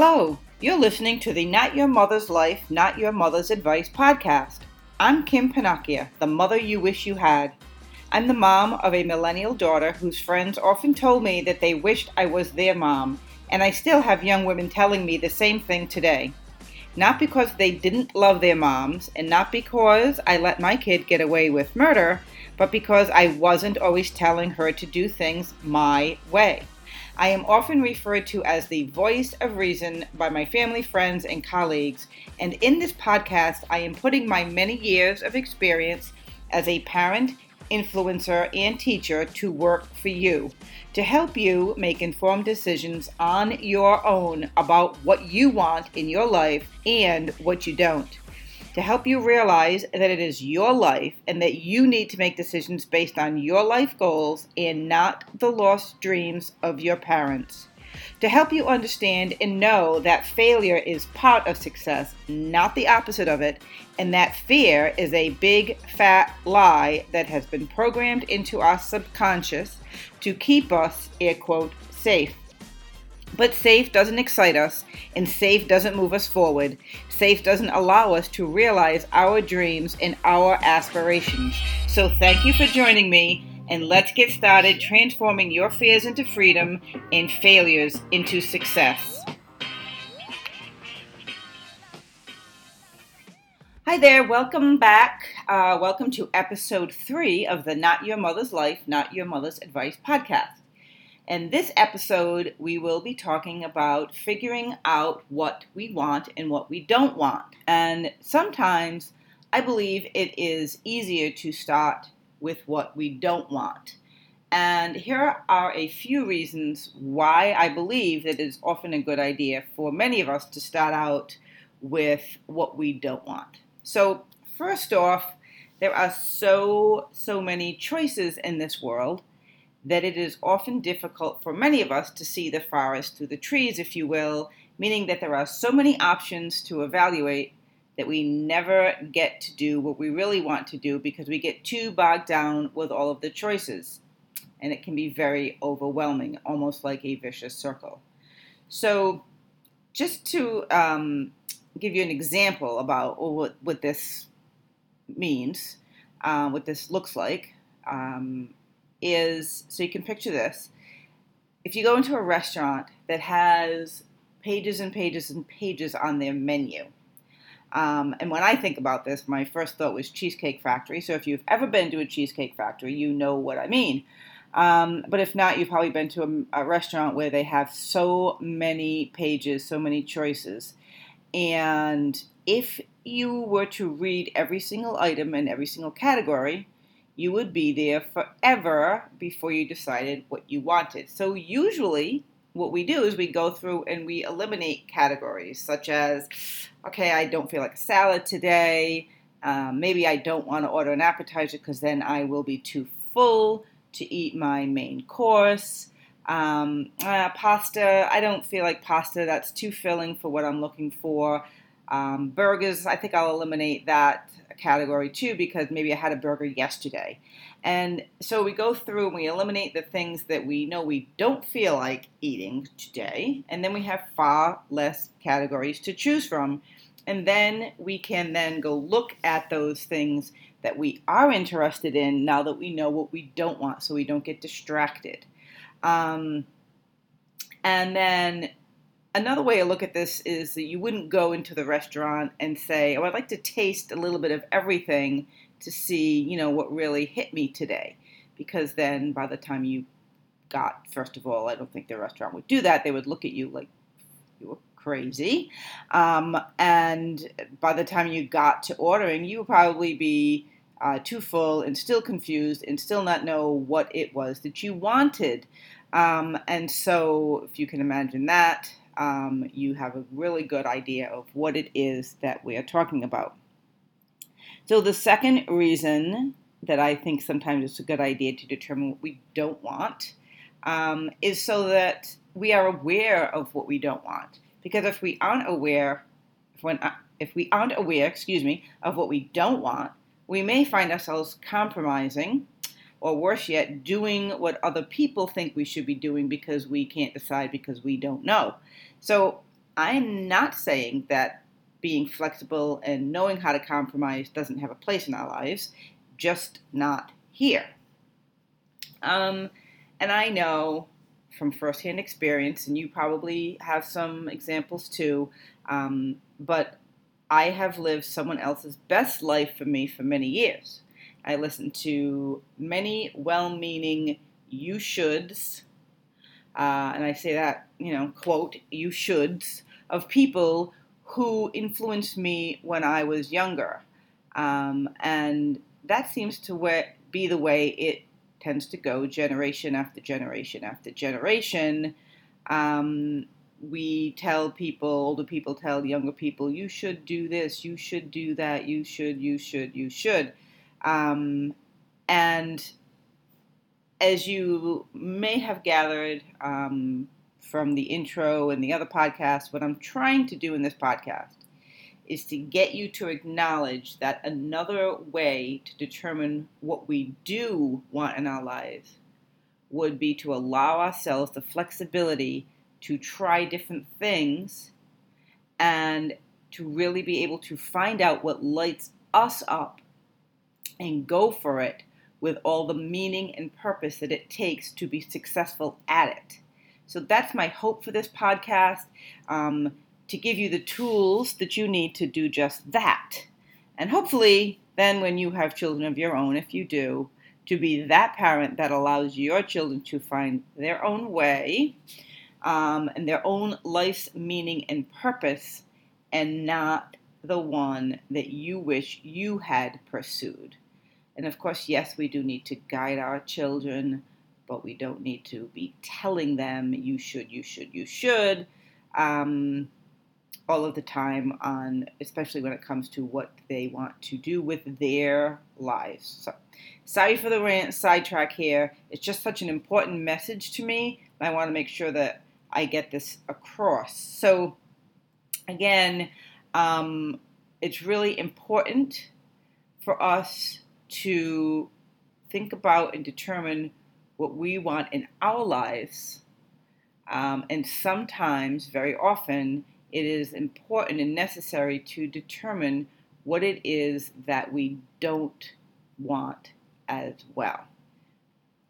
Hello, you're listening to the Not Your Mother's Life, Not Your Mother's Advice podcast. I'm Kim Panakia, the mother you wish you had. I'm the mom of a millennial daughter whose friends often told me that they wished I was their mom, and I still have young women telling me the same thing today. Not because they didn't love their moms, and not because I let my kid get away with murder, but because I wasn't always telling her to do things my way. I am often referred to as the voice of reason by my family, friends, and colleagues, and in this podcast, I am putting my many years of experience as a parent, influencer, and teacher to work for you to help you make informed decisions on your own about what you want in your life and what you don't to help you realize that it is your life and that you need to make decisions based on your life goals and not the lost dreams of your parents. To help you understand and know that failure is part of success, not the opposite of it, and that fear is a big fat lie that has been programmed into our subconscious to keep us, air quote, safe. But safe doesn't excite us, and safe doesn't move us forward. Safe doesn't allow us to realize our dreams and our aspirations. So, thank you for joining me, and let's get started transforming your fears into freedom and failures into success. Hi there, welcome back. Uh, welcome to episode three of the Not Your Mother's Life, Not Your Mother's Advice podcast. In this episode, we will be talking about figuring out what we want and what we don't want. And sometimes I believe it is easier to start with what we don't want. And here are a few reasons why I believe that it is often a good idea for many of us to start out with what we don't want. So, first off, there are so, so many choices in this world that it is often difficult for many of us to see the forest through the trees, if you will, meaning that there are so many options to evaluate that we never get to do what we really want to do because we get too bogged down with all of the choices. And it can be very overwhelming, almost like a vicious circle. So, just to um, give you an example about what, what this means, uh, what this looks like, um, is so you can picture this. If you go into a restaurant that has pages and pages and pages on their menu, um, and when I think about this, my first thought was Cheesecake Factory. So if you've ever been to a Cheesecake Factory, you know what I mean. Um, but if not, you've probably been to a, a, restaurant where they have so many pages, so many choices. And if you were to read every single item in every single category, you would be there forever before you decided what you wanted. So, usually, what we do is we go through and we eliminate categories such as, okay, I don't feel like a salad today. Um, maybe I don't want to order an appetizer because then I will be too full to eat my main course. Um, uh, pasta, I don't feel like pasta. That's too filling for what I'm looking for. Um, burgers, I think I'll eliminate that category too because maybe I had a burger yesterday. And so we go through and we eliminate the things that we know we don't feel like eating today. And then we have far less categories to choose from. And then we can then go look at those things that we are interested in now that we know what we don't want so we don't get distracted. Um, and then another way to look at this is that you wouldn't go into the restaurant and say, "Oh, I'd like to taste a little bit of everything to see, you know, what really hit me today," because then by the time you got, first of all, I don't think the restaurant would do that. They would look at you like you were crazy, um, and by the time you got to ordering, you would probably be uh, too full and still confused and still not know what it was that you wanted. Um, and so, if you can imagine that, um, you have a really good idea of what it is that we are talking about. So, the second reason that I think sometimes it's a good idea to determine what we don't want um, is so that we are aware of what we don't want. Because if we aren't aware, when, uh, if we aren't aware, excuse me, of what we don't want, we may find ourselves compromising or worse yet, doing what other people think we should be doing because we can't decide because we don't know. So I'm not saying that being flexible and knowing how to compromise doesn't have a place in our lives, just not here. Um, and I know from firsthand experience, and you probably have some examples too, um, but I have lived someone else's best life for me for many years. I listened to many well meaning you shoulds, uh, and I say that, you know, quote, you shoulds, of people who influenced me when I was younger. Um, and that seems to be the way it tends to go generation after generation after generation. Um, we tell people, older people tell younger people, you should do this, you should do that, you should, you should, you should. Um, and as you may have gathered um, from the intro and the other podcast, what I'm trying to do in this podcast is to get you to acknowledge that another way to determine what we do want in our lives would be to allow ourselves the flexibility to try different things and to really be able to find out what lights us up and go for it with all the meaning and purpose that it takes to be successful at it. So that's my hope for this podcast. Um, to give you the tools that you need to do just that. And hopefully, then when you have children of your own, if you do, to be that parent that allows your children to find their own way um, and their own life's meaning and purpose, and not the one that you wish you had pursued. And of course, yes, we do need to guide our children, but we don't need to be telling them, you should, you should, you should. Um, all of the time on especially when it comes to what they want to do with their lives. So sorry for the rant sidetrack here. It's just such an important message to me. I want to make sure that I get this across. So again, um, it's really important for us to think about and determine what we want in our lives. Um, and sometimes, very often, it is important and necessary to determine what it is that we don't want as well.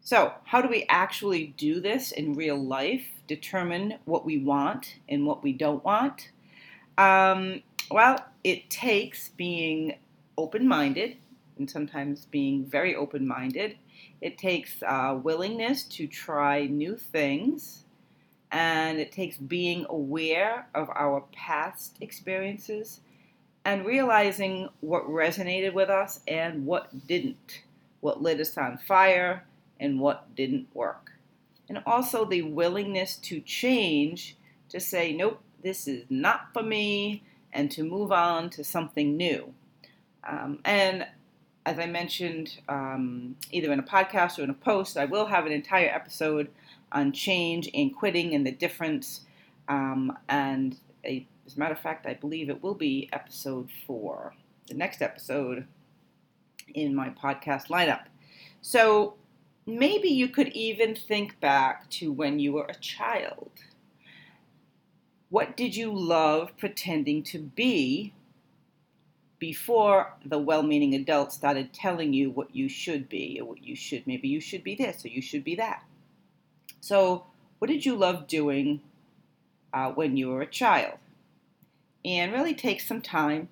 So, how do we actually do this in real life? Determine what we want and what we don't want? Um, well, it takes being open minded and sometimes being very open minded. It takes uh, willingness to try new things and it takes being aware of our past experiences and realizing what resonated with us and what didn't, what lit us on fire and what didn't work. And also the willingness to change, to say, nope, this is not for me, and to move on to something new. Um, and as I mentioned, um, either in a podcast or in a post, I will have an entire episode on change and quitting and the difference. Um, and a, as a matter of fact, I believe it will be episode four, the next episode in my podcast lineup. So maybe you could even think back to when you were a child. What did you love pretending to be before the well meaning adults started telling you what you should be or what you should, maybe you should be this or you should be that? So, what did you love doing uh, when you were a child? And really take some time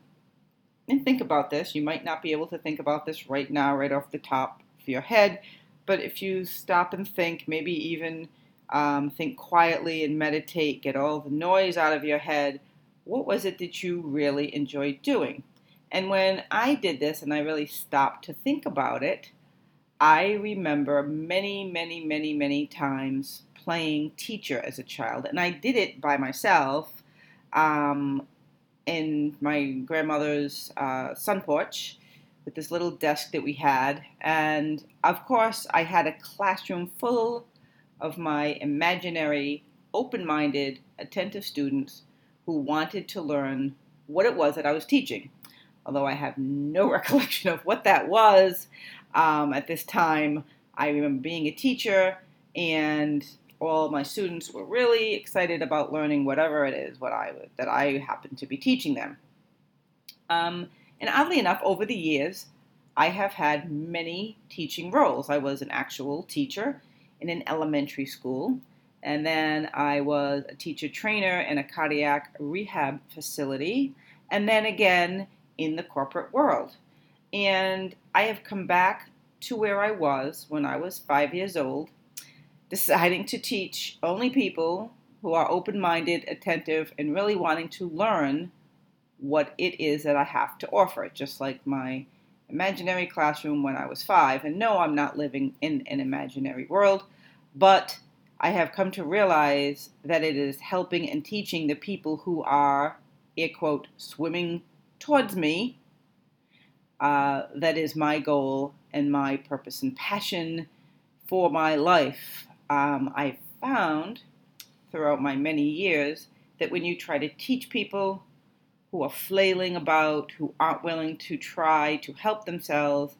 and think about this. You might not be able to think about this right now, right off the top of your head, but if you stop and think, maybe even um, think quietly and meditate, get all the noise out of your head, what was it that you really enjoyed doing? And when I did this and I really stopped to think about it, I remember many, many, many, many times playing teacher as a child, and I did it by myself um, in my grandmother's uh, sun porch with this little desk that we had. And of course, I had a classroom full of my imaginary, open minded, attentive students who wanted to learn what it was that I was teaching. Although I have no recollection of what that was, um, at this time. I remember being a teacher and all my students were really excited about learning whatever it is what I that I happen to be teaching them. Um, and oddly enough, over the years, I have had many teaching roles. I was an actual teacher in an elementary school, and then I was a teacher trainer in a cardiac rehab facility, and then again in the corporate world. And I have come back to where I was when I was five years old, deciding to teach only people who are open minded, attentive, and really wanting to learn what it is that I have to offer, just like my imaginary classroom when I was five. And no, I'm not living in an imaginary world, but I have come to realize that it is helping and teaching the people who are, air quote, swimming towards me. Uh, that is my goal and my purpose and passion for my life. Um, I found throughout my many years that when you try to teach people who are flailing about, who aren't willing to try to help themselves,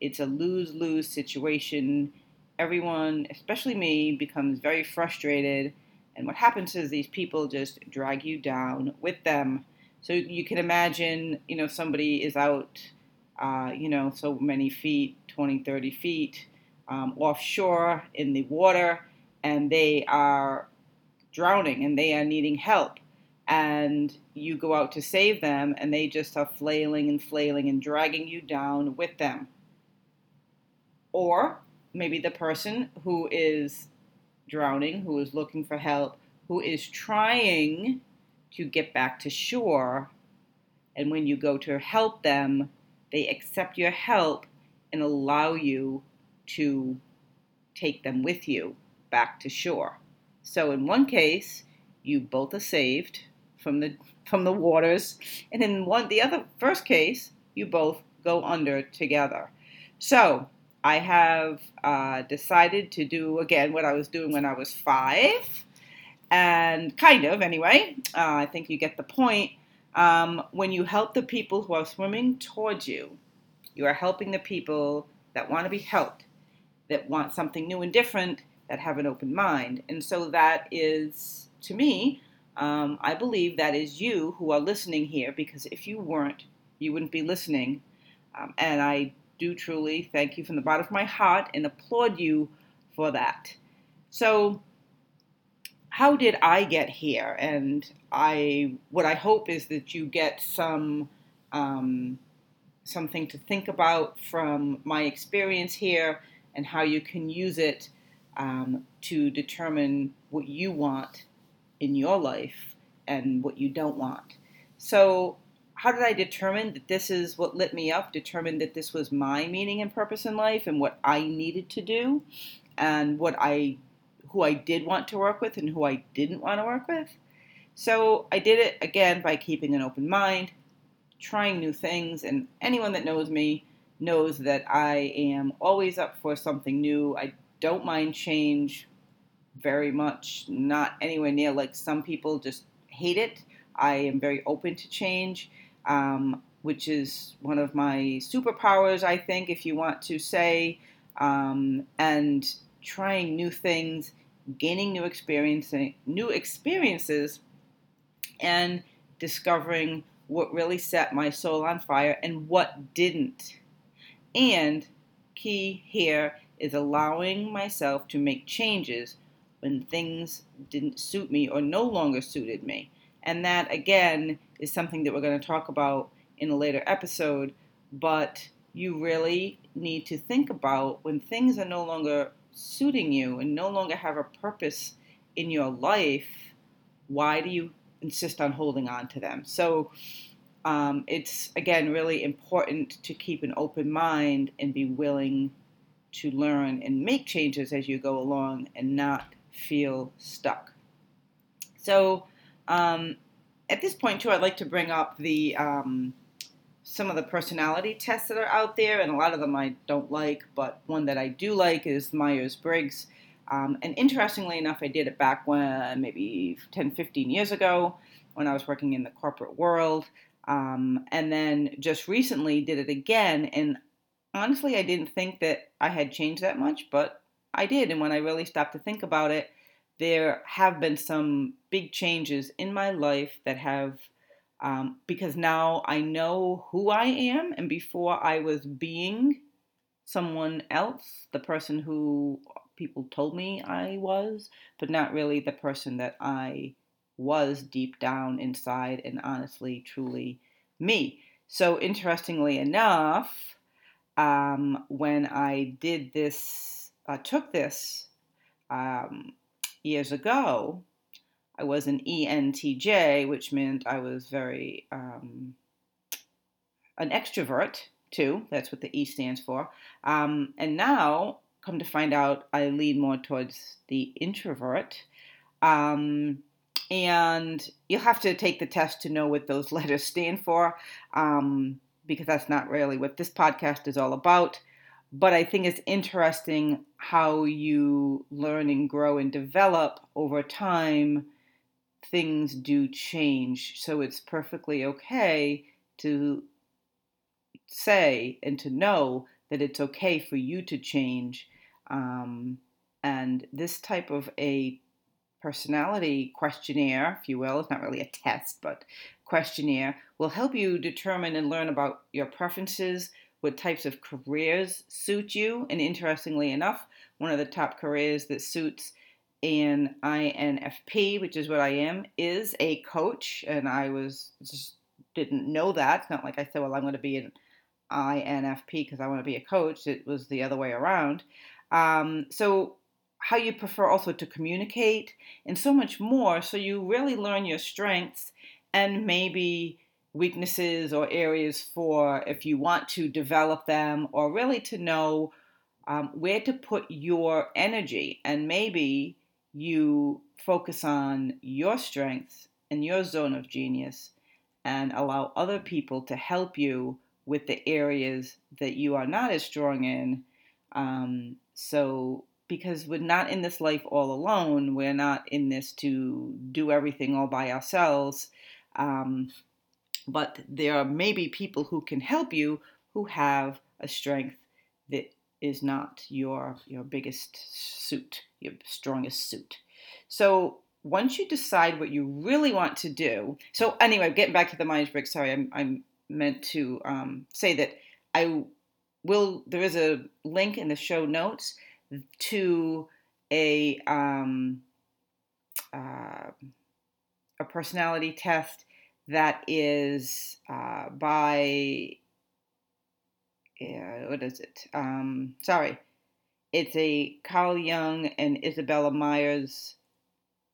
it's a lose lose situation. Everyone, especially me, becomes very frustrated. And what happens is these people just drag you down with them. So you can imagine, you know, somebody is out uh, you know, so many feet, 20, 30 feet um, offshore in the water, and they are drowning and they are needing help. And you go out to save them, and they just are flailing and flailing and dragging you down with them. Or maybe the person who is drowning, who is looking for help, who is trying to get back to shore, and when you go to help them, they accept your help and allow you to take them with you back to shore. So in one case, you both are saved from the from the waters, and in one the other first case, you both go under together. So I have uh, decided to do again what I was doing when I was five, and kind of anyway. Uh, I think you get the point. Um, when you help the people who are swimming towards you, you are helping the people that want to be helped, that want something new and different, that have an open mind. And so that is, to me, um, I believe that is you who are listening here because if you weren't, you wouldn't be listening. Um, and I do truly thank you from the bottom of my heart and applaud you for that. So, how did I get here? And I, what I hope is that you get some um, something to think about from my experience here and how you can use it um, to determine what you want in your life and what you don't want. So, how did I determine that this is what lit me up? Determine that this was my meaning and purpose in life and what I needed to do and what I who I did want to work with and who I didn't want to work with. So I did it again by keeping an open mind, trying new things, and anyone that knows me knows that I am always up for something new. I don't mind change very much, not anywhere near like some people just hate it. I am very open to change, um, which is one of my superpowers, I think, if you want to say, um, and trying new things gaining new experiencing new experiences and discovering what really set my soul on fire and what didn't. And key here is allowing myself to make changes when things didn't suit me or no longer suited me. And that again is something that we're going to talk about in a later episode, but you really need to think about when things are no longer suiting you and no longer have a purpose in your life, why do you insist on holding on to them? So um, it's again really important to keep an open mind and be willing to learn and make changes as you go along and not feel stuck. So um, at this point, too, I'd like to bring up the um, some of the personality tests that are out there, and a lot of them I don't like, but one that I do like is Myers Briggs. Um, and interestingly enough, I did it back when maybe 10, 15 years ago when I was working in the corporate world. Um, and then just recently did it again. And honestly, I didn't think that I had changed that much, but I did. And when I really stopped to think about it, there have been some big changes in my life that have, um, because now I know who I am, and before I was being someone else, the person who people told me I was, but not really the person that I was deep down inside and honestly, truly me. So, interestingly enough, um, when I did this, uh, took this um, years ago, I was an ENTJ, which meant I was very um, an extrovert too. That's what the E stands for. Um, and now, come to find out, I lean more towards the introvert. Um, and you'll have to take the test to know what those letters stand for, um, because that's not really what this podcast is all about. But I think it's interesting how you learn and grow and develop over time. Things do change. So it's perfectly okay to say and to know that it's okay for you to change. Um, and this type of a personality questionnaire, if you will, it's not really a test, but questionnaire, will help you determine and learn about your preferences, what types of careers suit you. And interestingly enough, one of the top careers that suits an INFP, which is what I am, is a coach. And I was just didn't know that. It's not like I said, well, I'm going to be an INFP because I want to be a coach. It was the other way around. Um, so, how you prefer also to communicate and so much more. So, you really learn your strengths and maybe weaknesses or areas for if you want to develop them or really to know um, where to put your energy. And maybe you focus on your strengths and your zone of genius and allow other people to help you with the areas that you are not as strong in. Um, so, because we're not in this life all alone, we're not in this to do everything all by ourselves. Um, but there are maybe people who can help you who have a strength that is not your your biggest suit, your strongest suit. So once you decide what you really want to do, so anyway, getting back to the Myers Briggs, sorry, I'm, I'm meant to um, say that I will. There is a link in the show notes to a um, uh, a personality test that is uh, by uh, what is it? Um, sorry, it's a Carl Jung and Isabella Myers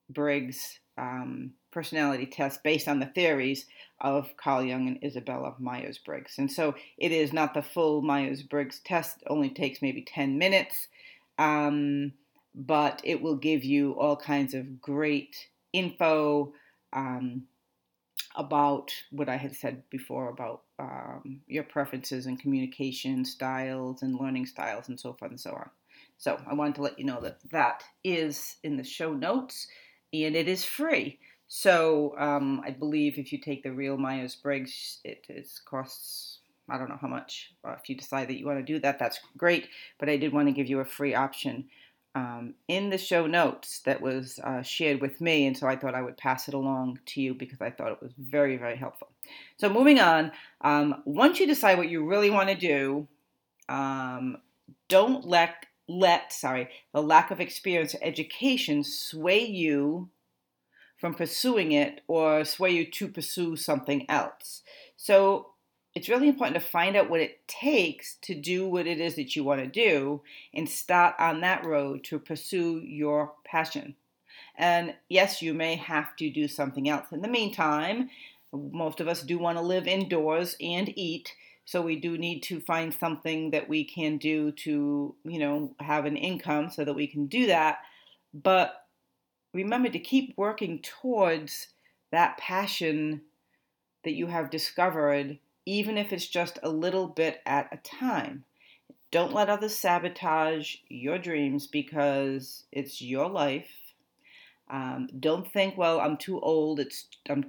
Briggs um, personality test based on the theories of Carl Jung and Isabella Myers Briggs. And so it is not the full Myers Briggs test, it only takes maybe 10 minutes, um, but it will give you all kinds of great info um, about what I had said before about um, your preferences and communication styles and learning styles and so forth and so on. So I wanted to let you know that that is in the show notes and it is free. So um, I believe if you take the real Myers Briggs, it, it costs I don't know how much. Uh, if you decide that you want to do that, that's great. But I did want to give you a free option um, in the show notes that was uh, shared with me, and so I thought I would pass it along to you because I thought it was very, very helpful. So moving on, um, once you decide what you really want to do, um, don't let let sorry the lack of experience or education sway you from pursuing it or sway you to pursue something else. So it's really important to find out what it takes to do what it is that you want to do and start on that road to pursue your passion. And yes, you may have to do something else. In the meantime, most of us do want to live indoors and eat. So we do need to find something that we can do to, you know, have an income so that we can do that. But remember to keep working towards that passion that you have discovered, even if it's just a little bit at a time. Don't let others sabotage your dreams because it's your life. Um, don't think, well, I'm too old. It's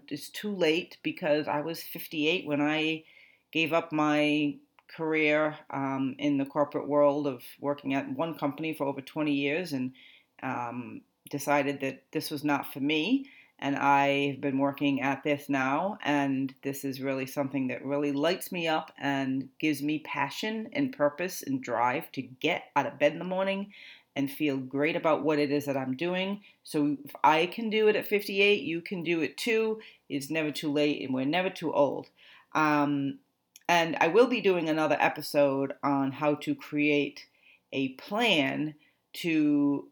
it's too late because I was 58 when I gave up my career um, in the corporate world of working at one company for over 20 years and um, decided that this was not for me. And I've been working at this now, and this is really something that really lights me up and gives me passion and purpose and drive to get out of bed in the morning and feel great about what it is that I'm doing. So if I can do it at 58, you can do it too. It's never too late, and we're never too old. Um, and I will be doing another episode on how to create a plan to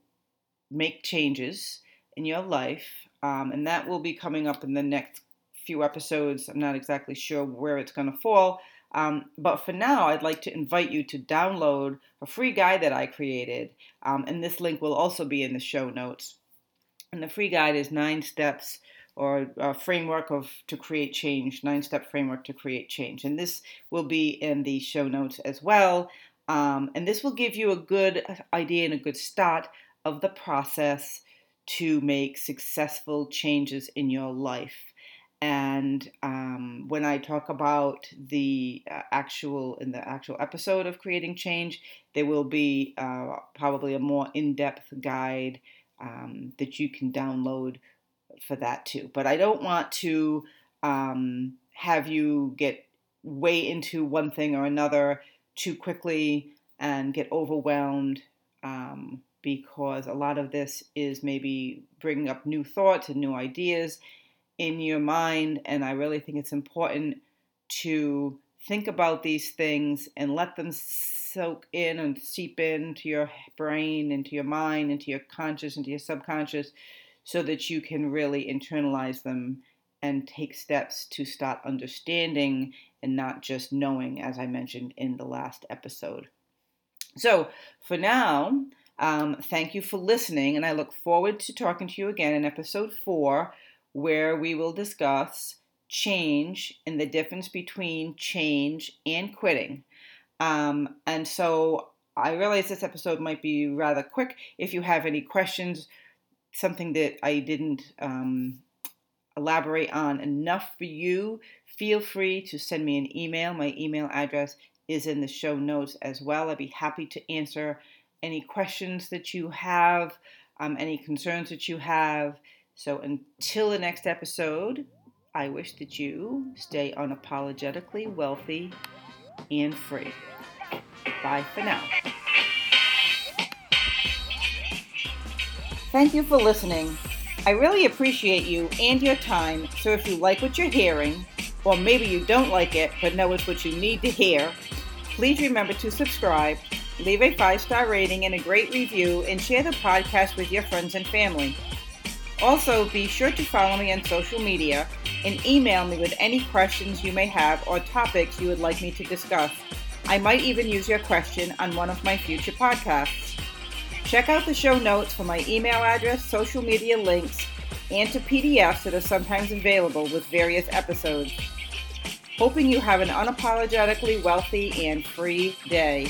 make changes in your life. Um, and that will be coming up in the next few episodes. I'm not exactly sure where it's going to fall. Um, but for now, I'd like to invite you to download a free guide that I created. Um, and this link will also be in the show notes. And the free guide is nine steps or a framework of to create change, nine step framework to create change. And this will be in the show notes as well. Um, and this will give you a good idea and a good start of the process to make successful changes in your life. And um, when I talk about the uh, actual in the actual episode of creating change, there will be uh, probably a more in-depth guide um, that you can download for that too. But I don't want to um, have you get way into one thing or another too quickly and get overwhelmed um, because a lot of this is maybe bringing up new thoughts and new ideas in your mind. And I really think it's important to think about these things and let them soak in and seep into your brain, into your mind, into your conscious, into your subconscious, so that you can really internalize them and take steps to start understanding and not just knowing, as I mentioned in the last episode. So, for now, um, thank you for listening, and I look forward to talking to you again in episode four, where we will discuss change and the difference between change and quitting. Um, and so I realize this episode might be rather quick. If you have any questions, something that I didn't um, elaborate on enough for you, feel free to send me an email. My email address is in the show notes as well. I'd be happy to answer any questions that you have, um, any concerns that you have. So until the next episode, I wish that you stay unapologetically wealthy and free. Bye for now. Thank you for listening. I really appreciate you and your time. So if you like what you're hearing, or maybe you don't like it but know it's what you need to hear, please remember to subscribe leave a five star rating and a great review, and share the podcast with your friends and family. Also, be sure to follow me on social media and email me with any questions you may have or topics you would like me to discuss. I might even use your question on one of my future podcasts. Check out the show notes for my email address, social media links, and to PDFs that are sometimes available with various episodes. Hoping you have an unapologetically wealthy and free day.